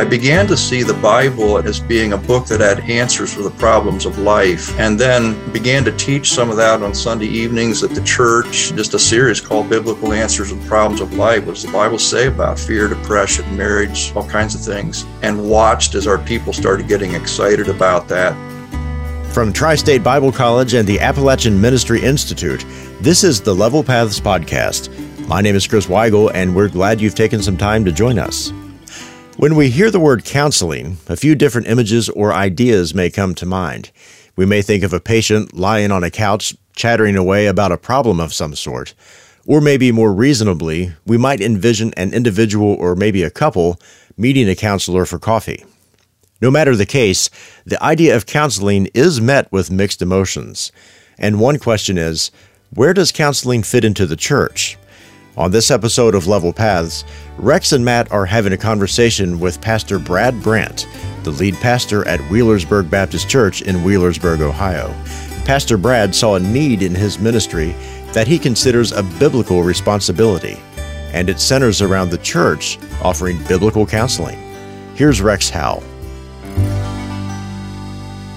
I began to see the Bible as being a book that had answers for the problems of life, and then began to teach some of that on Sunday evenings at the church, just a series called Biblical Answers to the Problems of Life. What does the Bible say about fear, depression, marriage, all kinds of things? And watched as our people started getting excited about that. From Tri State Bible College and the Appalachian Ministry Institute, this is the Level Paths Podcast. My name is Chris Weigel, and we're glad you've taken some time to join us. When we hear the word counseling, a few different images or ideas may come to mind. We may think of a patient lying on a couch chattering away about a problem of some sort. Or maybe more reasonably, we might envision an individual or maybe a couple meeting a counselor for coffee. No matter the case, the idea of counseling is met with mixed emotions. And one question is where does counseling fit into the church? On this episode of Level Paths, Rex and Matt are having a conversation with Pastor Brad Brandt, the lead pastor at Wheelersburg Baptist Church in Wheelersburg, Ohio. Pastor Brad saw a need in his ministry that he considers a biblical responsibility, and it centers around the church offering biblical counseling. Here's Rex Howell.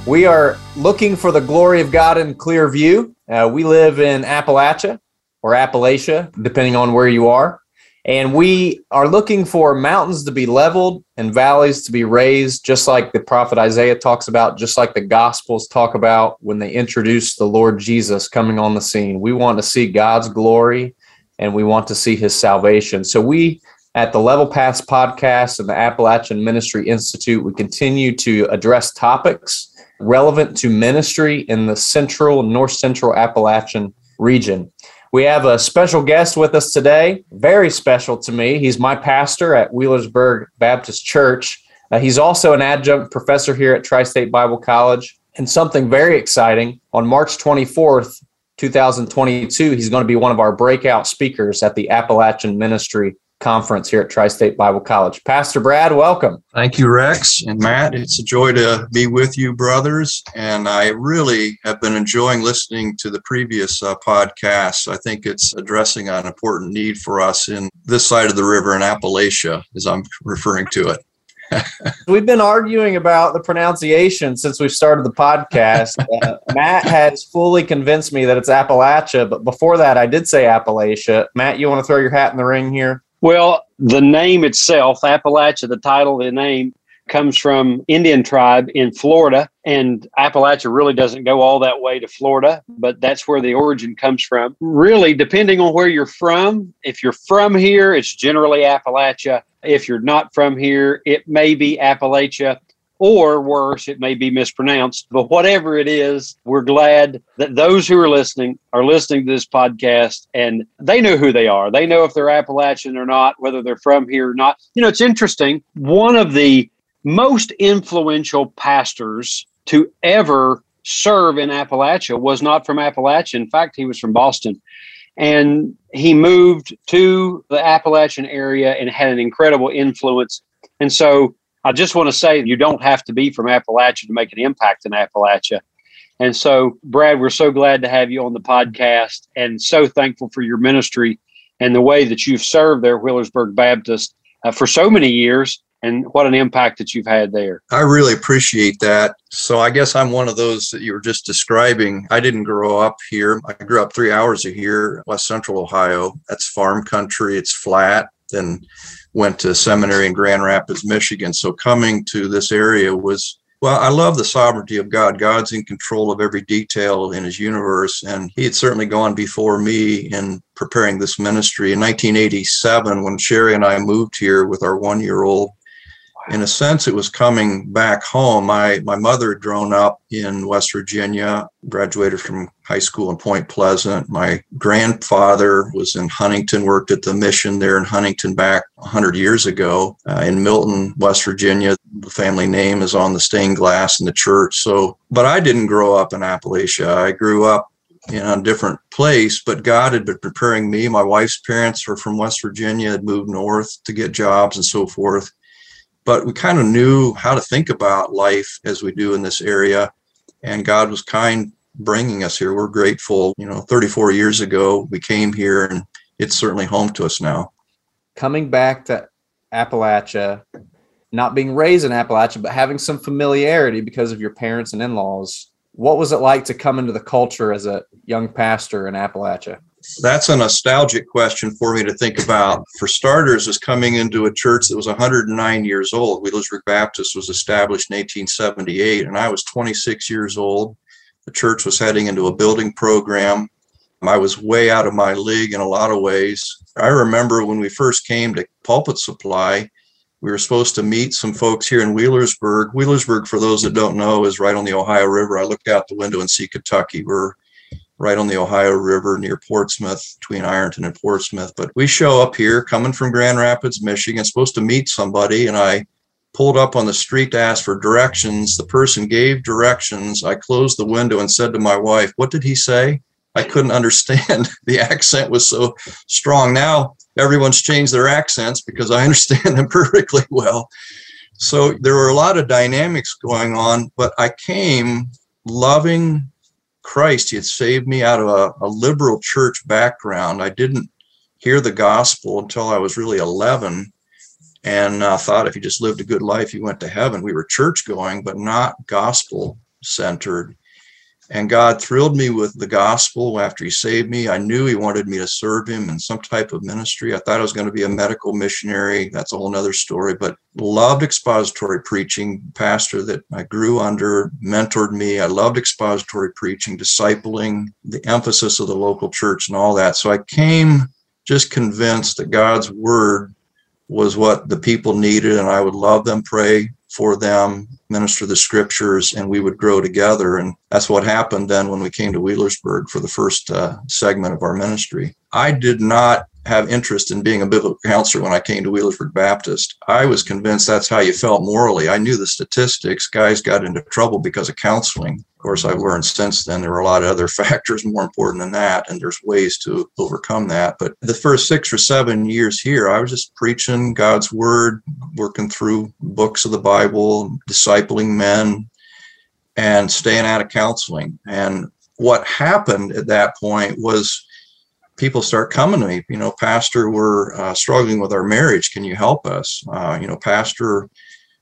We are looking for the glory of God in clear view. Uh, we live in Appalachia, or Appalachia, depending on where you are. And we are looking for mountains to be leveled and valleys to be raised, just like the prophet Isaiah talks about, just like the Gospels talk about when they introduce the Lord Jesus coming on the scene. We want to see God's glory and we want to see his salvation. So we at the Level Paths podcast and the Appalachian Ministry Institute, we continue to address topics relevant to ministry in the central, north central Appalachian region. We have a special guest with us today, very special to me. He's my pastor at Wheelersburg Baptist Church. Uh, he's also an adjunct professor here at Tri State Bible College. And something very exciting on March 24th, 2022, he's going to be one of our breakout speakers at the Appalachian Ministry conference here at Tri State Bible College. Pastor Brad, welcome. Thank you, Rex and Matt. It's a joy to be with you, brothers. And I really have been enjoying listening to the previous uh, podcasts. I think it's addressing an important need for us in this side of the river in Appalachia, as I'm referring to it. We've been arguing about the pronunciation since we started the podcast. Uh, Matt has fully convinced me that it's Appalachia, but before that, I did say Appalachia. Matt, you want to throw your hat in the ring here? Well, the name itself, Appalachia, the title of the name comes from Indian tribe in Florida, and Appalachia really doesn't go all that way to Florida, but that's where the origin comes from. Really, depending on where you're from, if you're from here, it's generally Appalachia. If you're not from here, it may be Appalachia or worse, it may be mispronounced. But whatever it is, we're glad that those who are listening are listening to this podcast and they know who they are. They know if they're Appalachian or not, whether they're from here or not. You know, it's interesting. One of the most influential pastors to ever serve in Appalachia was not from Appalachia. In fact, he was from Boston. And he moved to the Appalachian area and had an incredible influence. And so I just want to say you don't have to be from Appalachia to make an impact in Appalachia. And so, Brad, we're so glad to have you on the podcast and so thankful for your ministry and the way that you've served there, Wheelersburg Baptist, uh, for so many years and what an impact that you've had there. I really appreciate that. So I guess I'm one of those that you were just describing. I didn't grow up here. I grew up three hours of here, West Central Ohio. That's farm country. It's flat. Then went to seminary in Grand Rapids, Michigan. So coming to this area was well, I love the sovereignty of God. God's in control of every detail in his universe. And he had certainly gone before me in preparing this ministry. In 1987, when Sherry and I moved here with our one year old, in a sense, it was coming back home. My my mother had grown up in West Virginia, graduated from high school in Point Pleasant. My grandfather was in Huntington, worked at the mission there in Huntington back 100 years ago. Uh, in Milton, West Virginia, the family name is on the stained glass in the church. So, but I didn't grow up in Appalachia. I grew up in a different place, but God had been preparing me. My wife's parents were from West Virginia, had moved north to get jobs and so forth but we kind of knew how to think about life as we do in this area. And God was kind bringing us here. We're grateful. You know, 34 years ago, we came here and it's certainly home to us now. Coming back to Appalachia not being raised in Appalachia, but having some familiarity because of your parents and in laws. What was it like to come into the culture as a young pastor in Appalachia? That's a nostalgic question for me to think about. For starters, is coming into a church that was 109 years old. Wheelersburg Baptist was established in 1878, and I was 26 years old. The church was heading into a building program. I was way out of my league in a lot of ways. I remember when we first came to Pulpit Supply, we were supposed to meet some folks here in Wheelersburg. Wheelersburg, for those that don't know, is right on the Ohio River. I looked out the window and see Kentucky. We're right on the Ohio River near Portsmouth, between Ironton and Portsmouth. But we show up here coming from Grand Rapids, Michigan, supposed to meet somebody, and I pulled up on the street to ask for directions. The person gave directions. I closed the window and said to my wife, What did he say? I couldn't understand. the accent was so strong. Now everyone's changed their accents because I understand them perfectly well. So there were a lot of dynamics going on, but I came loving Christ. He had saved me out of a, a liberal church background. I didn't hear the gospel until I was really 11 and uh, thought if you just lived a good life, you went to heaven. We were church going, but not gospel centered. And God thrilled me with the gospel after He saved me. I knew He wanted me to serve Him in some type of ministry. I thought I was going to be a medical missionary. That's a whole other story, but loved expository preaching. Pastor that I grew under mentored me. I loved expository preaching, discipling, the emphasis of the local church, and all that. So I came just convinced that God's word was what the people needed, and I would love them, pray for them, minister the scriptures, and we would grow together. And that's what happened then when we came to Wheelersburg for the first uh, segment of our ministry. I did not have interest in being a biblical counselor when I came to Wheelersburg Baptist. I was convinced that's how you felt morally. I knew the statistics. Guys got into trouble because of counseling. Of course, I've learned since then there were a lot of other factors more important than that, and there's ways to overcome that. But the first six or seven years here, I was just preaching God's word, working through books of the Bible, discipling men, and staying out of counseling. And what happened at that point was people start coming to me, you know, Pastor, we're uh, struggling with our marriage. Can you help us? Uh, you know, Pastor,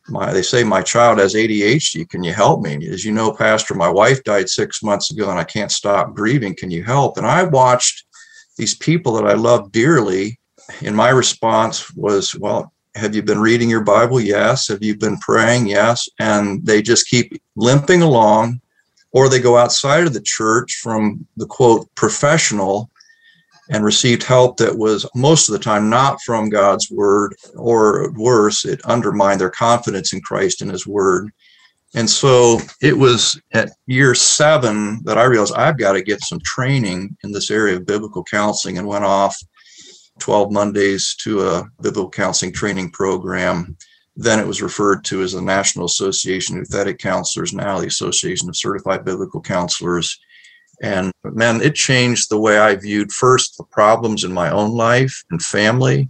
my they say my child has ADHD. Can you help me? As you know, Pastor, my wife died six months ago and I can't stop grieving. Can you help? And I watched these people that I love dearly. And my response was, well, have you been reading your Bible? Yes. Have you been praying? Yes. And they just keep limping along, or they go outside of the church from the quote professional and received help that was most of the time not from God's word, or worse, it undermined their confidence in Christ and his word. And so it was at year seven that I realized I've got to get some training in this area of biblical counseling and went off 12 Mondays to a biblical counseling training program. Then it was referred to as the National Association of Nouthetic Counselors, now the Association of Certified Biblical Counselors. And man, it changed the way I viewed first the problems in my own life and family.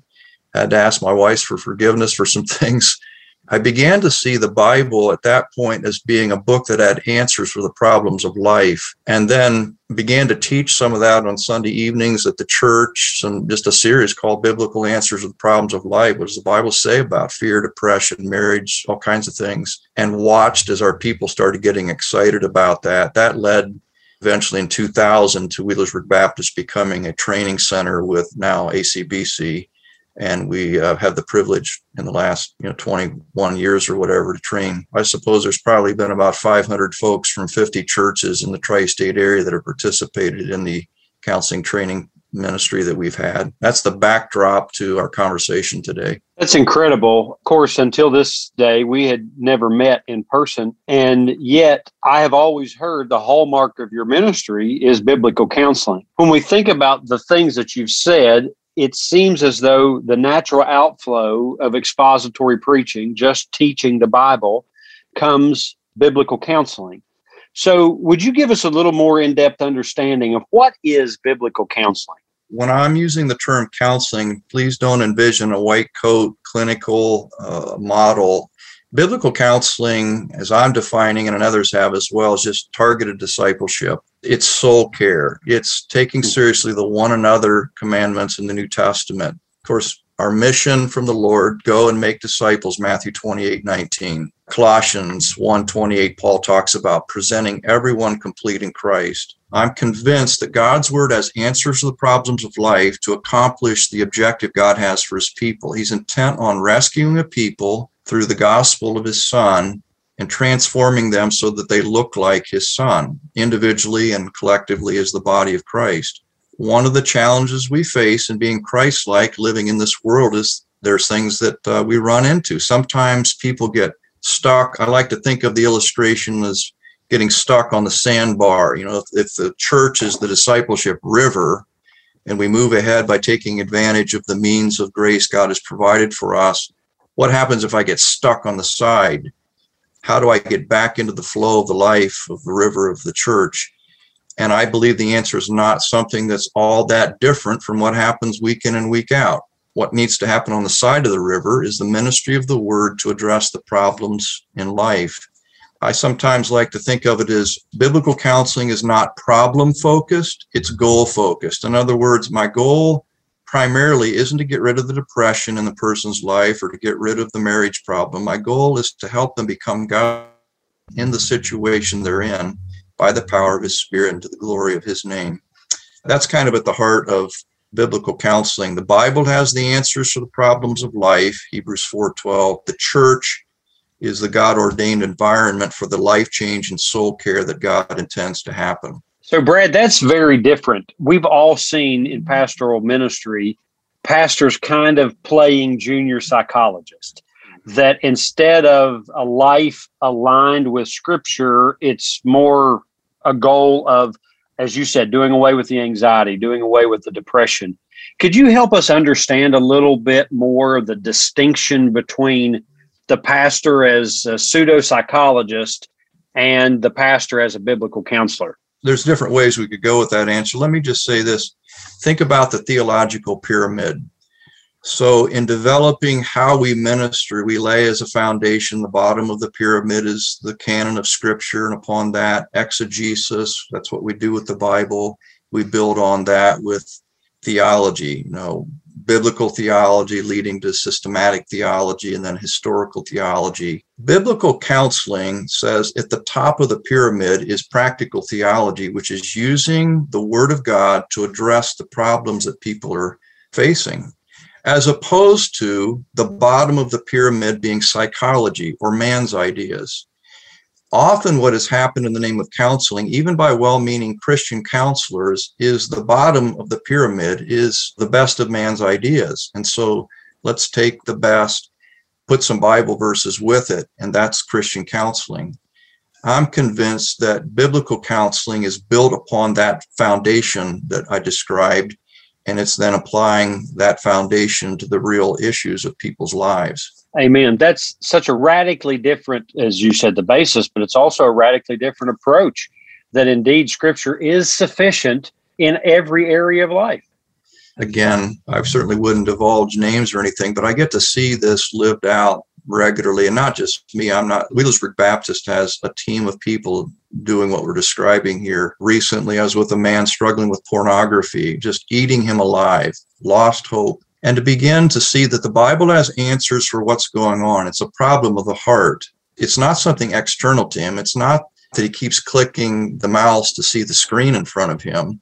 I had to ask my wife for forgiveness for some things. I began to see the Bible at that point as being a book that had answers for the problems of life, and then began to teach some of that on Sunday evenings at the church, some just a series called Biblical Answers to the Problems of Life. What does the Bible say about fear, depression, marriage, all kinds of things? And watched as our people started getting excited about that. That led eventually in 2000 to Wheelersburg Baptist becoming a training center with now ACBC. And we uh, have the privilege in the last you know 21 years or whatever to train. I suppose there's probably been about 500 folks from 50 churches in the tri-state area that have participated in the counseling training ministry that we've had. That's the backdrop to our conversation today. That's incredible. Of course, until this day, we had never met in person. And yet, I have always heard the hallmark of your ministry is biblical counseling. When we think about the things that you've said, it seems as though the natural outflow of expository preaching, just teaching the Bible, comes biblical counseling. So, would you give us a little more in depth understanding of what is biblical counseling? When I'm using the term counseling, please don't envision a white coat clinical uh, model. Biblical counseling, as I'm defining and others have as well, is just targeted discipleship. It's soul care. It's taking seriously the one another commandments in the New Testament. Of course, our mission from the Lord, go and make disciples, Matthew 28, 19. Colossians 1, 28, Paul talks about presenting everyone complete in Christ. I'm convinced that God's word has answers to the problems of life to accomplish the objective God has for his people. He's intent on rescuing a people through the gospel of his son and transforming them so that they look like his son, individually and collectively as the body of Christ. One of the challenges we face in being Christ like, living in this world, is there's things that uh, we run into. Sometimes people get stuck. I like to think of the illustration as getting stuck on the sandbar. You know, if, if the church is the discipleship river, and we move ahead by taking advantage of the means of grace God has provided for us, what happens if I get stuck on the side? How do I get back into the flow of the life of the river of the church? And I believe the answer is not something that's all that different from what happens week in and week out. What needs to happen on the side of the river is the ministry of the word to address the problems in life I sometimes like to think of it as biblical counseling is not problem focused, it's goal focused. In other words, my goal primarily isn't to get rid of the depression in the person's life or to get rid of the marriage problem. My goal is to help them become God in the situation they're in by the power of his spirit and to the glory of his name. That's kind of at the heart of biblical counseling. The Bible has the answers to the problems of life, Hebrews 4:12. The church is the God ordained environment for the life change and soul care that God intends to happen. So, Brad, that's very different. We've all seen in pastoral ministry pastors kind of playing junior psychologist. That instead of a life aligned with scripture, it's more a goal of, as you said, doing away with the anxiety, doing away with the depression. Could you help us understand a little bit more of the distinction between the pastor as a pseudo psychologist and the pastor as a biblical counselor? There's different ways we could go with that answer. Let me just say this think about the theological pyramid. So, in developing how we minister, we lay as a foundation the bottom of the pyramid is the canon of scripture, and upon that, exegesis. That's what we do with the Bible. We build on that with theology, you know, biblical theology leading to systematic theology and then historical theology. Biblical counseling says at the top of the pyramid is practical theology, which is using the Word of God to address the problems that people are facing, as opposed to the bottom of the pyramid being psychology or man's ideas. Often what has happened in the name of counseling even by well-meaning christian counselors is the bottom of the pyramid is the best of man's ideas. And so let's take the best put some bible verses with it and that's christian counseling. I'm convinced that biblical counseling is built upon that foundation that i described and it's then applying that foundation to the real issues of people's lives Amen. That's such a radically different, as you said, the basis, but it's also a radically different approach that indeed scripture is sufficient in every area of life. Again, I certainly wouldn't divulge names or anything, but I get to see this lived out regularly and not just me. I'm not, Wheelersburg Baptist has a team of people doing what we're describing here. Recently, I was with a man struggling with pornography, just eating him alive, lost hope and to begin to see that the Bible has answers for what's going on. It's a problem of the heart. It's not something external to him. It's not that he keeps clicking the mouse to see the screen in front of him.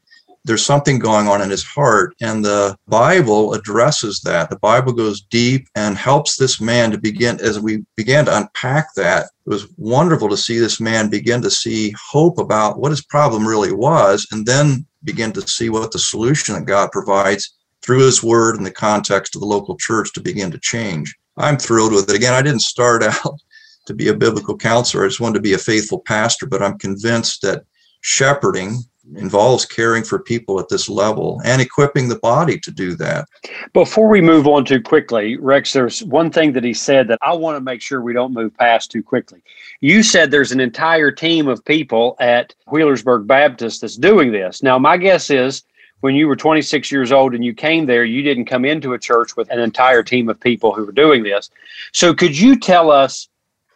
There's something going on in his heart, and the Bible addresses that. The Bible goes deep and helps this man to begin, as we began to unpack that, it was wonderful to see this man begin to see hope about what his problem really was, and then begin to see what the solution that God provides through his word in the context of the local church to begin to change. I'm thrilled with it. Again, I didn't start out to be a biblical counselor. I just wanted to be a faithful pastor, but I'm convinced that shepherding involves caring for people at this level and equipping the body to do that. Before we move on too quickly, Rex, there's one thing that he said that I want to make sure we don't move past too quickly. You said there's an entire team of people at Wheelersburg Baptist that's doing this. Now, my guess is when you were 26 years old and you came there, you didn't come into a church with an entire team of people who were doing this. So, could you tell us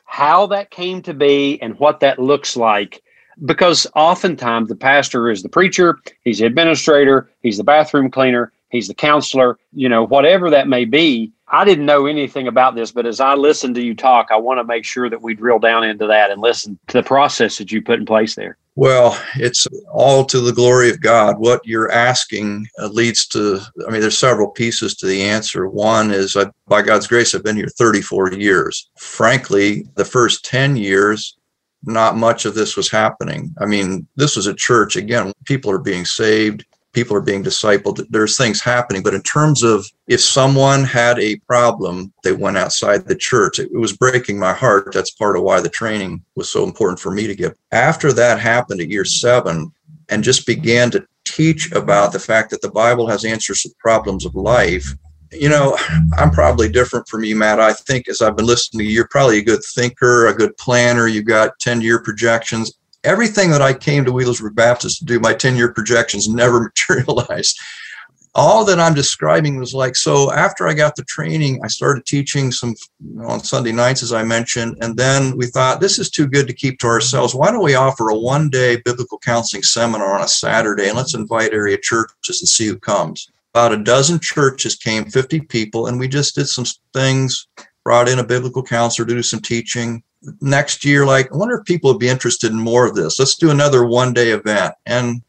how that came to be and what that looks like? Because oftentimes the pastor is the preacher, he's the administrator, he's the bathroom cleaner, he's the counselor, you know, whatever that may be. I didn't know anything about this, but as I listen to you talk, I want to make sure that we drill down into that and listen to the process that you put in place there. Well, it's all to the glory of God. What you're asking uh, leads to, I mean, there's several pieces to the answer. One is, I, by God's grace, I've been here 34 years. Frankly, the first 10 years, not much of this was happening. I mean, this was a church, again, people are being saved people are being discipled. There's things happening. But in terms of if someone had a problem, they went outside the church. It, was breaking my heart. That's part of why the training was so important for me to get. After that happened at year seven, and just began to teach about the fact that the Bible has answers to the problems of life. You know, I'm probably different from you, Matt. I think as I've been listening to you, you're probably a good thinker, a good planner. You've got 10 year projections everything that I came to Wheelersburg Baptist to do, my 10 year projections never materialized. All that I'm describing was like, so after I got the training, I started teaching some you know, on Sunday nights, as I mentioned. And then we thought, this is too good to keep to ourselves. Why don't we offer a one day biblical counseling seminar on a Saturday and let's invite area churches and see who comes? About a dozen churches came, 50 people, and we just did some things, brought in a biblical counselor to do some teaching next year, like, I wonder if people would be interested in more of this. Let's do another one day event and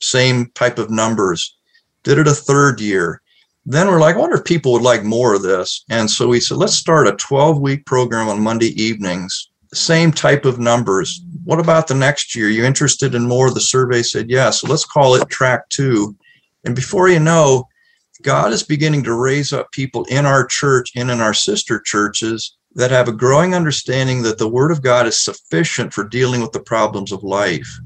same type of numbers. Did it a third year. Then we're like, I wonder if people would like more of this. And so we said, let's start a 12 week program on Monday evenings, same type of numbers. What about the next year? You interested in more? The survey said yes. So let's call it track two. And before you know, God is beginning to raise up people in our church and in our sister churches that have a growing understanding that the Word of God is sufficient for dealing with the problems of life.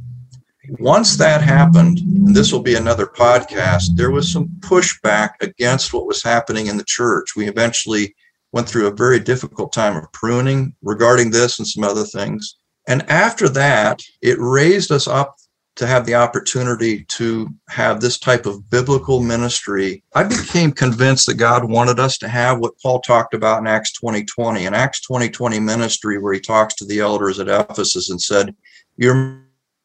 Once that happened, and this will be another podcast, there was some pushback against what was happening in the church. We eventually went through a very difficult time of pruning regarding this and some other things. And after that, it raised us up to have the opportunity to have this type of biblical ministry, I became convinced that God wanted us to have what Paul talked about in Acts 2020, an Acts 2020 ministry where he talks to the elders at Ephesus and said, You're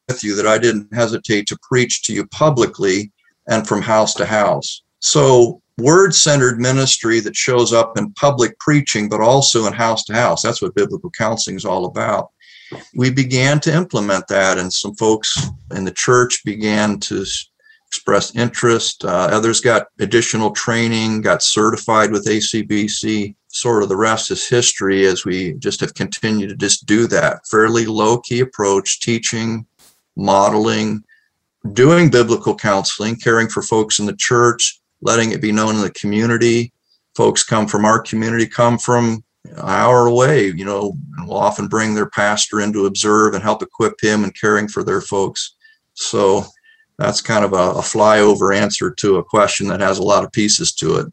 with you that I didn't hesitate to preach to you publicly and from house to house. So word centered ministry that shows up in public preaching, but also in house to house. That's what biblical counseling is all about we began to implement that, and some folks in the church began to express interest. Uh, others got additional training, got certified with ACBC. Sort of the rest is history as we just have continued to just do that fairly low key approach, teaching, modeling, doing biblical counseling, caring for folks in the church, letting it be known in the community. Folks come from our community, come from an hour away, you know, will often bring their pastor in to observe and help equip him in caring for their folks. So that's kind of a, a flyover answer to a question that has a lot of pieces to it.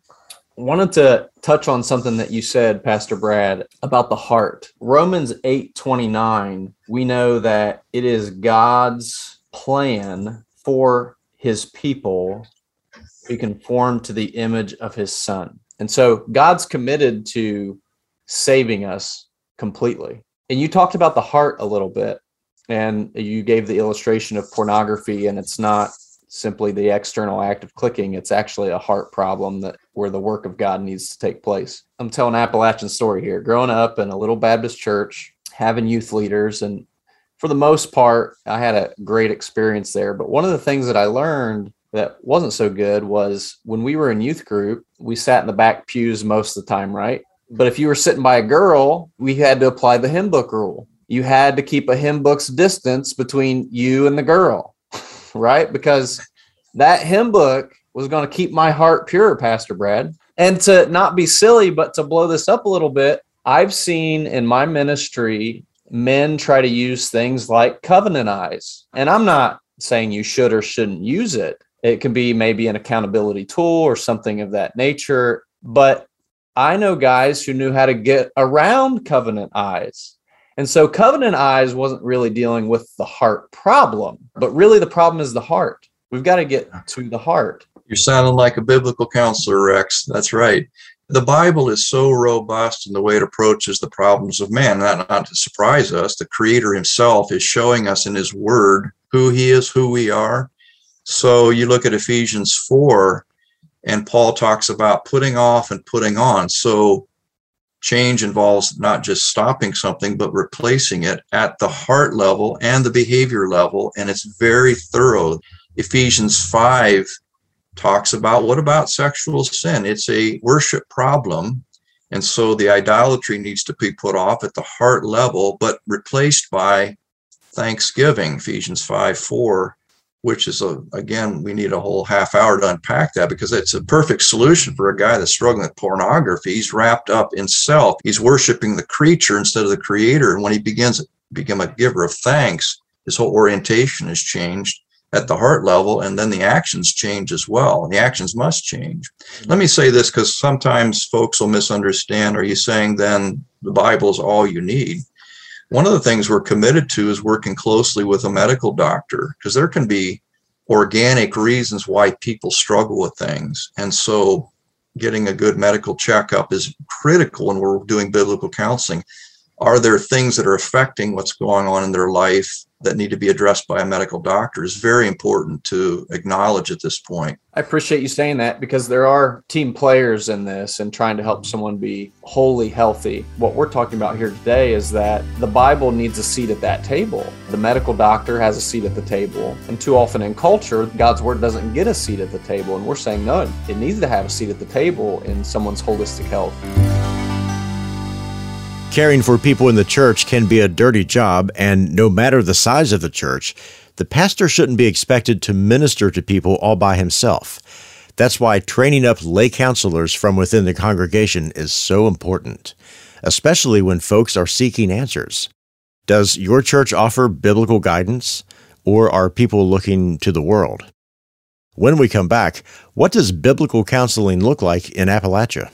Wanted to touch on something that you said, Pastor Brad, about the heart. Romans 8 29, we know that it is God's plan for his people to conform to the image of his son. And so God's committed to saving us completely. And you talked about the heart a little bit, and you gave the illustration of pornography, and it's not simply the external act of clicking it's actually a heart problem that where the work of god needs to take place. I'm telling an appalachian story here. Growing up in a little baptist church having youth leaders and for the most part i had a great experience there. But one of the things that i learned that wasn't so good was when we were in youth group we sat in the back pews most of the time right but if you were sitting by a girl, we had to apply the hymn book rule. You had to keep a hymn book's distance between you and the girl, right? Because that hymn book was going to keep my heart pure, Pastor Brad. And to not be silly, but to blow this up a little bit, I've seen in my ministry men try to use things like covenant eyes. And I'm not saying you should or shouldn't use it. It can be maybe an accountability tool or something of that nature. But I know guys who knew how to get around covenant eyes. And so covenant eyes wasn't really dealing with the heart problem, but really the problem is the heart. We've got to get to the heart. You're sounding like a biblical counselor, Rex. That's right. The Bible is so robust in the way it approaches the problems of man. Not, not to surprise us, the Creator Himself is showing us in His Word who He is, who we are. So you look at Ephesians 4, And Paul talks about putting off and putting on. So change involves not just stopping something, but replacing it at the heart level and the behavior level. And it's very thorough. Ephesians 5 talks about what about sexual sin? It's a worship problem. And so the idolatry needs to be put off at the heart level, but replaced by thanksgiving, Ephesians 5 4 which is a again we need a whole half hour to unpack that because it's a perfect solution for a guy that's struggling with pornography. He's wrapped up in self. He's worshiping the creature instead of the creator. And when he begins to become a giver of thanks his whole orientation has changed at the heart level and then the actions change as well and the actions must change. Let me mm-hmm. say this because sometimes folks will misunderstand. Are you saying then the bible is all you need one of the things we're committed to is working closely with a medical doctor because there can be organic reasons why people struggle with things. And so getting a good medical checkup is critical when we're doing biblical counseling. Are there things that are affecting what's going on in their life that need to be addressed by a medical doctor is very important to acknowledge at this point. I appreciate you saying that because there are team players in this and trying to help someone be wholly healthy. What we're talking about here today is that the Bible needs a seat at that table. The medical doctor has a seat at the table. And too often in culture, God's word doesn't get a seat at the table. And we're saying, no, it needs to have a seat at the table in someone's holistic health. Caring for people in the church can be a dirty job, and no matter the size of the church, the pastor shouldn't be expected to minister to people all by himself. That's why training up lay counselors from within the congregation is so important, especially when folks are seeking answers. Does your church offer biblical guidance, or are people looking to the world? When we come back, what does biblical counseling look like in Appalachia?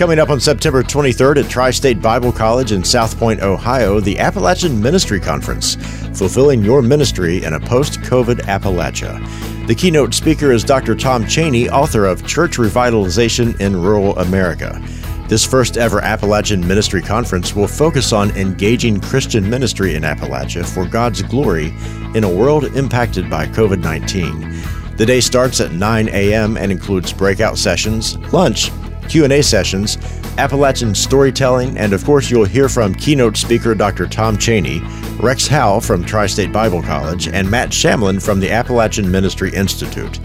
Coming up on September 23rd at Tri State Bible College in South Point, Ohio, the Appalachian Ministry Conference, fulfilling your ministry in a post COVID Appalachia. The keynote speaker is Dr. Tom Cheney, author of Church Revitalization in Rural America. This first ever Appalachian Ministry Conference will focus on engaging Christian ministry in Appalachia for God's glory in a world impacted by COVID 19. The day starts at 9 a.m. and includes breakout sessions, lunch, Q&A sessions, Appalachian storytelling, and of course you'll hear from keynote speaker Dr. Tom Cheney, Rex Howell from Tri-State Bible College, and Matt Shamlin from the Appalachian Ministry Institute.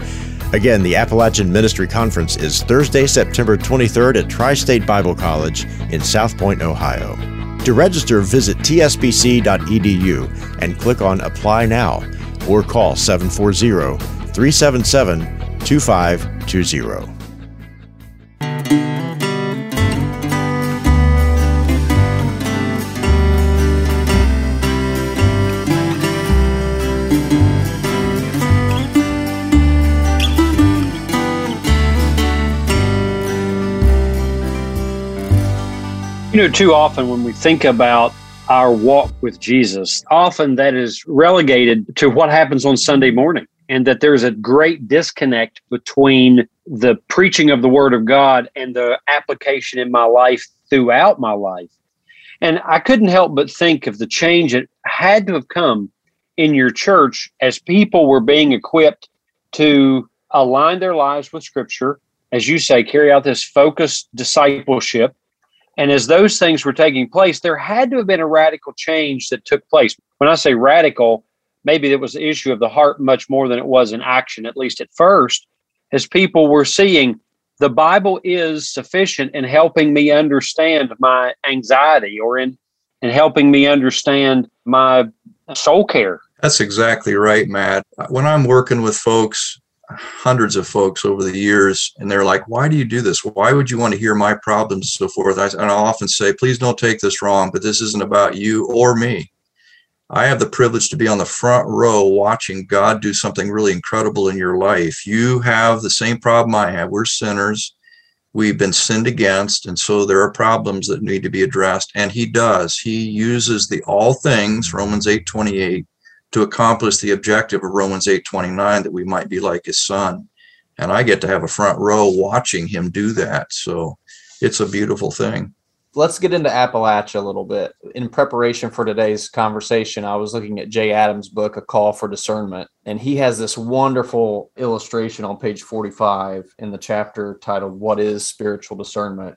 Again, the Appalachian Ministry Conference is Thursday, September 23rd at Tri State Bible College in South Point, Ohio. To register, visit tsbc.edu and click on Apply Now or call 740 377 2520. You know, too often when we think about our walk with Jesus, often that is relegated to what happens on Sunday morning, and that there's a great disconnect between the preaching of the Word of God and the application in my life throughout my life. And I couldn't help but think of the change that had to have come in your church as people were being equipped to align their lives with Scripture, as you say, carry out this focused discipleship and as those things were taking place, there had to have been a radical change that took place. When I say radical, maybe it was the issue of the heart much more than it was in action, at least at first, as people were seeing the Bible is sufficient in helping me understand my anxiety or in, in helping me understand my soul care. That's exactly right, Matt. When I'm working with folks, hundreds of folks over the years and they're like why do you do this? Why would you want to hear my problems? And so forth. I, and i'll often say please don't take this wrong but this isn't about you or me. I have the privilege to be on the front row watching god do something really incredible in your life. You have the same problem i have. We're sinners. We've been sinned against and so there are problems that need to be addressed. And he does. He uses the all things romans 8 28 to accomplish the objective of Romans 8:29 that we might be like his son. And I get to have a front row watching him do that. So it's a beautiful thing. let's get into Appalachia a little bit. In preparation for today's conversation, I was looking at Jay Adams' book, A Call for Discernment, and he has this wonderful illustration on page 45 in the chapter titled What is Spiritual Discernment?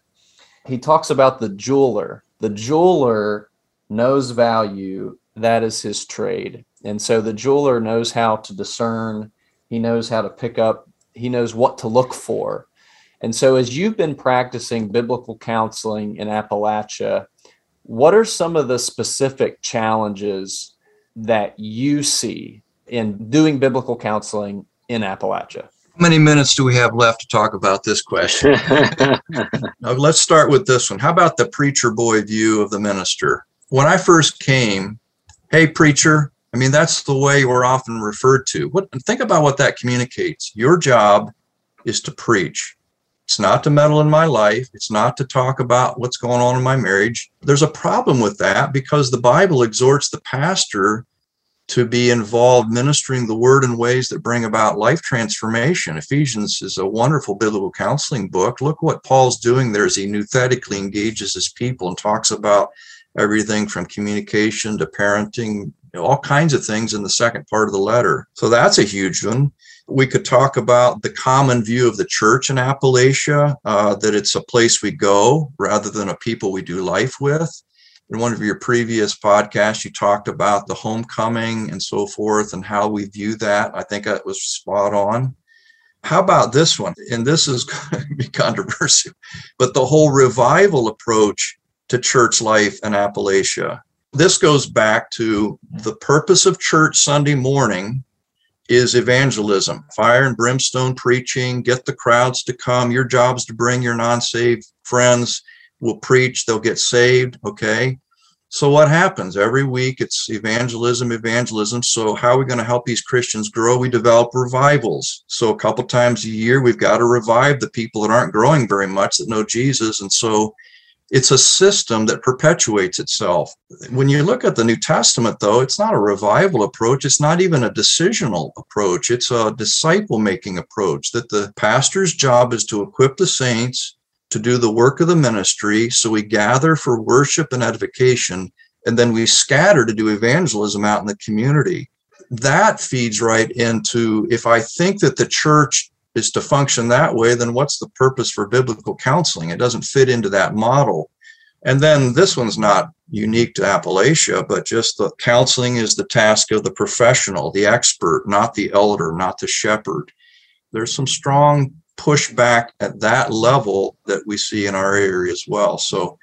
He talks about the jeweler. The jeweler knows value, that is his trade. And so the jeweler knows how to discern, he knows how to pick up, he knows what to look for and so, as you've been practicing biblical counseling in Appalachia, what are some of the specific challenges that you see in doing biblical counseling in Appalachia? How many minutes do we have left to talk about this question? now, uh, let's start with this one. How about the preacher boy view of the minister? When I first came, hey, preacher, I mean, that's the way we're often referred to. What, and think about what that communicates. Your job is to preach. It's not to meddle in my life. It's not to talk about what's going on in my marriage. There's a problem with that because the Bible exhorts the pastor to be involved ministering the word in ways that bring about life transformation. Ephesians is a wonderful biblical counseling book. Look what Paul's doing there as he nouthetically engages his people and talks about everything from communication to parenting, you know, all kinds of things in the second part of the letter. So that's a huge one we could talk about the common view of the church in Appalachia, uh, that it's a place we go rather than a people we do life with. In one of your previous podcasts, you talked about the homecoming and so forth and how we view that. I think that was spot on. How about this one? And this is going to be controversial, but the whole revival approach to church life in Appalachia. This goes back to the purpose of church Sunday morning is evangelism, fire and brimstone preaching, get the crowds to come. Your job is to bring your non saved friends, will preach, they'll get saved. Okay. So what happens every week? It's evangelism, evangelism. So how are we going to help these Christians grow? We develop revivals. So a couple times a year, we've got to revive the people that aren't growing very much that know Jesus. And so it's a system that perpetuates itself. When you look at the New Testament, though, it's not a revival approach. It's not even a decisional approach. It's a disciple making approach that the pastor's job is to equip the saints to do the work of the ministry. So we gather for worship and edification, and then we scatter to do evangelism out in the community. That feeds right into if I think that the church is to function that way, then what's the purpose for biblical counseling? It doesn't fit into that model. And then this one's not unique to Appalachia, but just the counseling is the task of the professional, the expert, not the elder, not the shepherd. There's some strong pushback at that level that we see in our area as well. So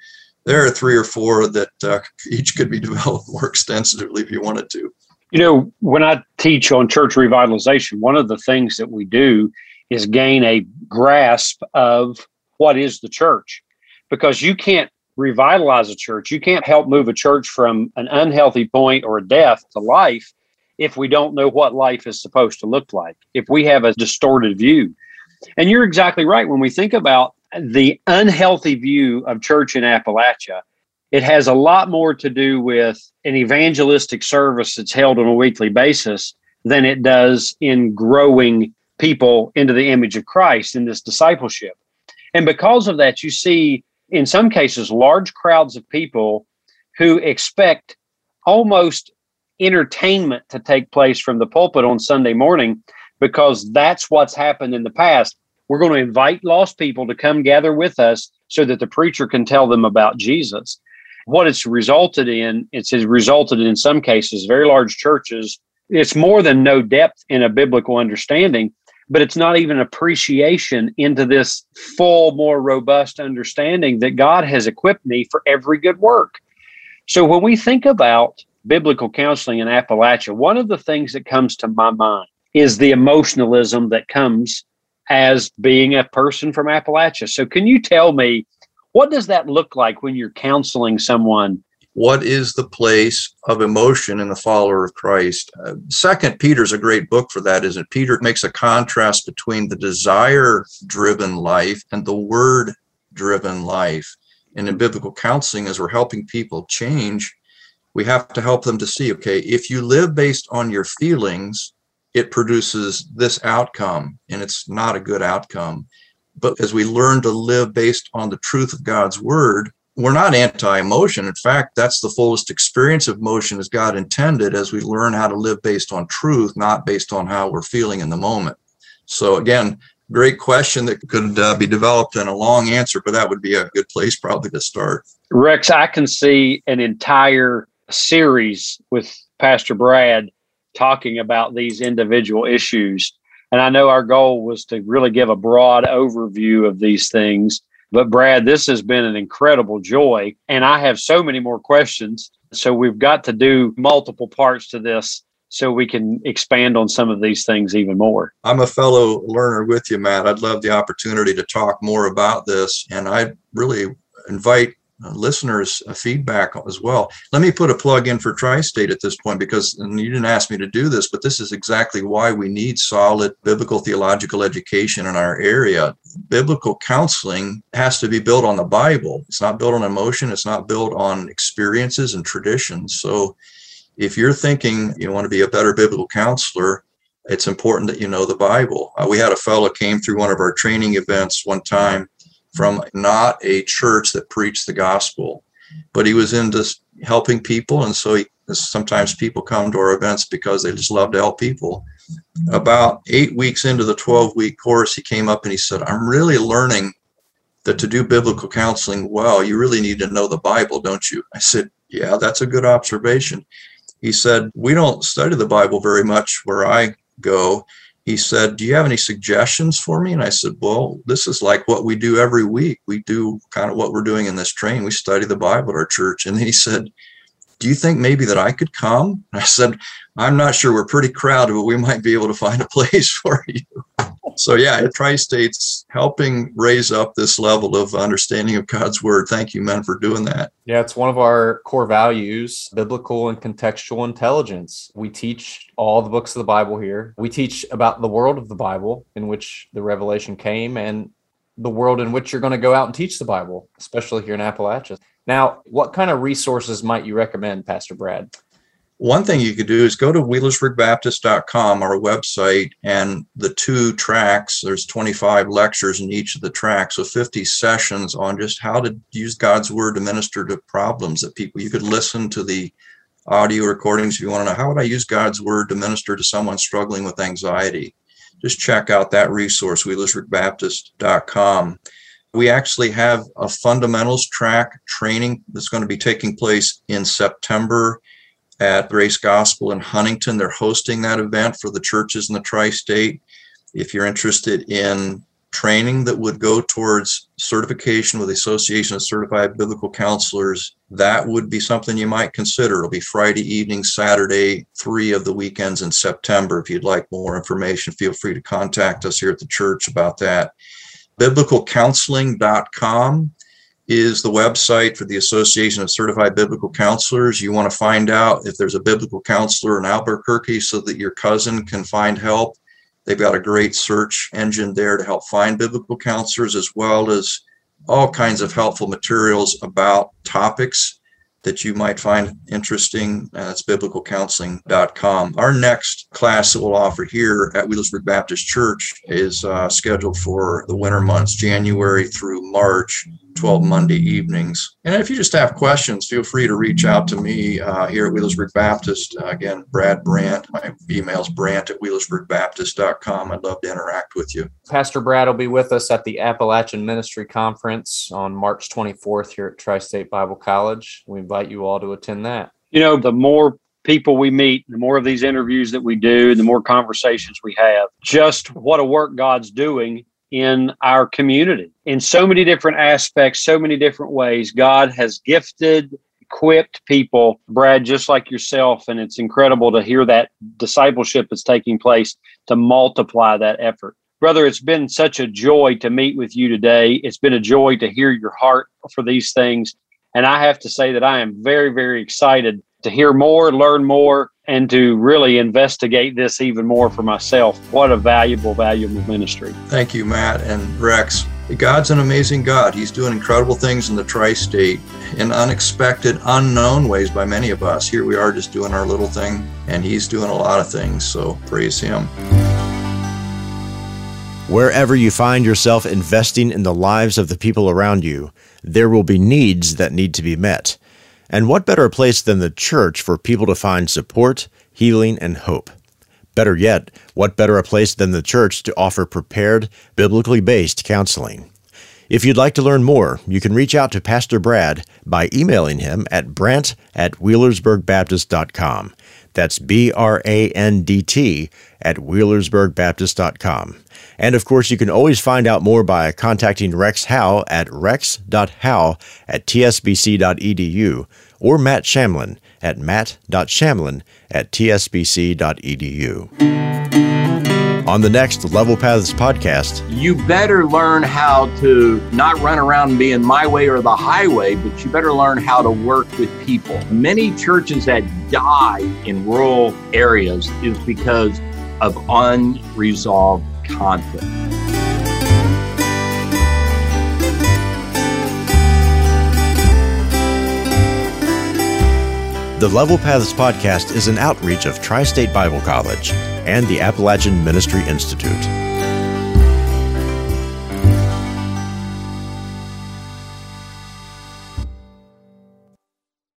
there are three or four that uh, each could be developed more extensively if you wanted to. You know, when I teach on church revitalization, one of the things that we do is gain a grasp of what is the church. Because you can't revitalize a church. You can't help move a church from an unhealthy point or death to life if we don't know what life is supposed to look like if we have a distorted view. And you're exactly right. When we think about the unhealthy view of church in appalachia it has a lot more to do with an evangelistic service that's held on a weekly basis than it does in growing people into the image of Christ in this discipleship. And because of that, you see in some cases large crowds of people who expect almost entertainment to take place from the pulpit on Sunday morning because that's what's happened in the past. We're going to invite lost people to come gather with us so that the preacher can tell them about Jesus. What it's resulted in, it's resulted in some cases, very large churches. It's more than no depth in a biblical understanding but it's not even appreciation into this full, more robust understanding that God has equipped me for every good work. So when we think about biblical counseling in Appalachia, one of the things that comes to my mind is the emotionalism that comes as being a person from Appalachia. So can you tell me what does that look like when you're counseling someone what is the place of emotion in the follower of Christ? Uh, second Peter's a great book for that, isn't it? Peter makes a contrast between the desire driven life and the word driven life. And in biblical counseling, as we're helping people change, we have to help them to see okay, if you live based on your feelings, it produces this outcome, and it's not a good outcome. But as we learn to live based on the truth of God's word, we're not anti-emotion. In fact, that's the fullest experience of motion as God intended as we learn how to live based on truth, not based on how we're feeling in the moment. So again, great question that could uh, be developed in a long answer, but that would be a good place probably to start. Rex, I can see an entire series with Pastor Brad talking about these individual issues. And I know our goal was to really give a broad overview of these things. But Brad, this has been an incredible joy. And I have so many more questions. So we've got to do multiple parts to this so we can expand on some of these things even more. I'm a fellow learner with you, Matt. I'd love the opportunity to talk more about this. And I really invite uh, listeners' uh, feedback as well. Let me put a plug in for Tri-State at this point because and you didn't ask me to do this, but this is exactly why we need solid biblical theological education in our area. Biblical counseling has to be built on the Bible. It's not built on emotion. It's not built on experiences and traditions. So, if you're thinking you want to be a better biblical counselor, it's important that you know the Bible. Uh, we had a fellow came through one of our training events one time from not a church that preached the gospel, but he was into helping people. And so he, sometimes people come to our events because they just love to help people. About eight weeks into the 12 week course, he came up and he said, I'm really learning that to do biblical counseling well, you really need to know the Bible, don't you? I said, Yeah, that's a good observation. He said, We don't study the Bible very much where I go he said, Do you have any suggestions for me? And I said, Well, this is like what we do every week. We do kind of what we're doing in this train. We study the Bible at our church. And he said, Do you think maybe that I could come? And I said, I'm not sure. We're pretty crowded, but we might be able to find a place for you. So, yeah, Tri State's helping raise up this level of understanding of God's word. Thank you, men, for doing that. Yeah, it's one of our core values biblical and contextual intelligence. We teach all the books of the Bible here. We teach about the world of the Bible in which the revelation came and the world in which you're going to go out and teach the Bible, especially here in Appalachia. Now, what kind of resources might you recommend, Pastor Brad? One thing you could do is go to wheelersburgbaptist.com, our website, and the two tracks, there's 25 lectures in each of the tracks, so 50 sessions on just how to use God's word to minister to problems that people, you could listen to the audio recordings if you want to know how would I use God's word to minister to someone struggling with anxiety. Just check out that resource, wheelersburgbaptist.com. We actually have a fundamentals track training that's going to be taking place in September at Grace Gospel in Huntington. They're hosting that event for the churches in the tri state. If you're interested in training that would go towards certification with the Association of Certified Biblical Counselors, that would be something you might consider. It'll be Friday evening, Saturday, three of the weekends in September. If you'd like more information, feel free to contact us here at the church about that. Biblicalcounseling.com is the website for the Association of Certified Biblical Counselors. You want to find out if there's a biblical counselor in Albuquerque so that your cousin can find help. They've got a great search engine there to help find biblical counselors as well as all kinds of helpful materials about topics that you might find interesting. Uh, that's biblicalcounseling.com. Our next class that we'll offer here at Wheelersburg Baptist Church is uh, scheduled for the winter months, January through March. 12 Monday evenings. And if you just have questions, feel free to reach out to me uh, here at Wheelersburg Baptist. Uh, again, Brad Brandt. My email's brandt at wheelersburgbaptist.com. I'd love to interact with you. Pastor Brad will be with us at the Appalachian Ministry Conference on March 24th here at Tri State Bible College. We invite you all to attend that. You know, the more people we meet, the more of these interviews that we do, the more conversations we have, just what a work God's doing in our community in so many different aspects, so many different ways. God has gifted, equipped people, Brad, just like yourself. And it's incredible to hear that discipleship is taking place to multiply that effort. Brother, it's been such a joy to meet with you today. It's been a joy to hear your heart for these things. And I have to say that I am very, very excited to hear more, learn more, and to really investigate this even more for myself. What a valuable, valuable ministry. Thank you, Matt and Rex. God's an amazing God. He's doing incredible things in the tri state in unexpected, unknown ways by many of us. Here we are just doing our little thing, and He's doing a lot of things. So praise Him. Wherever you find yourself investing in the lives of the people around you, there will be needs that need to be met. And what better place than the church for people to find support, healing, and hope? Better yet, what better a place than the church to offer prepared, biblically based counseling? If you'd like to learn more, you can reach out to Pastor Brad by emailing him at brandt at wheelersburgbaptist.com. That's B R A N D T at wheelersburgbaptist.com. And of course, you can always find out more by contacting Rex Howe at rex.howe at tsbc.edu or Matt Shamlin at matt.shamlin at tsbc.edu. On the next Level Paths podcast, you better learn how to not run around being my way or the highway, but you better learn how to work with people. Many churches that die in rural areas is because of unresolved conflict. The Level Paths podcast is an outreach of Tri State Bible College and the Appalachian Ministry Institute.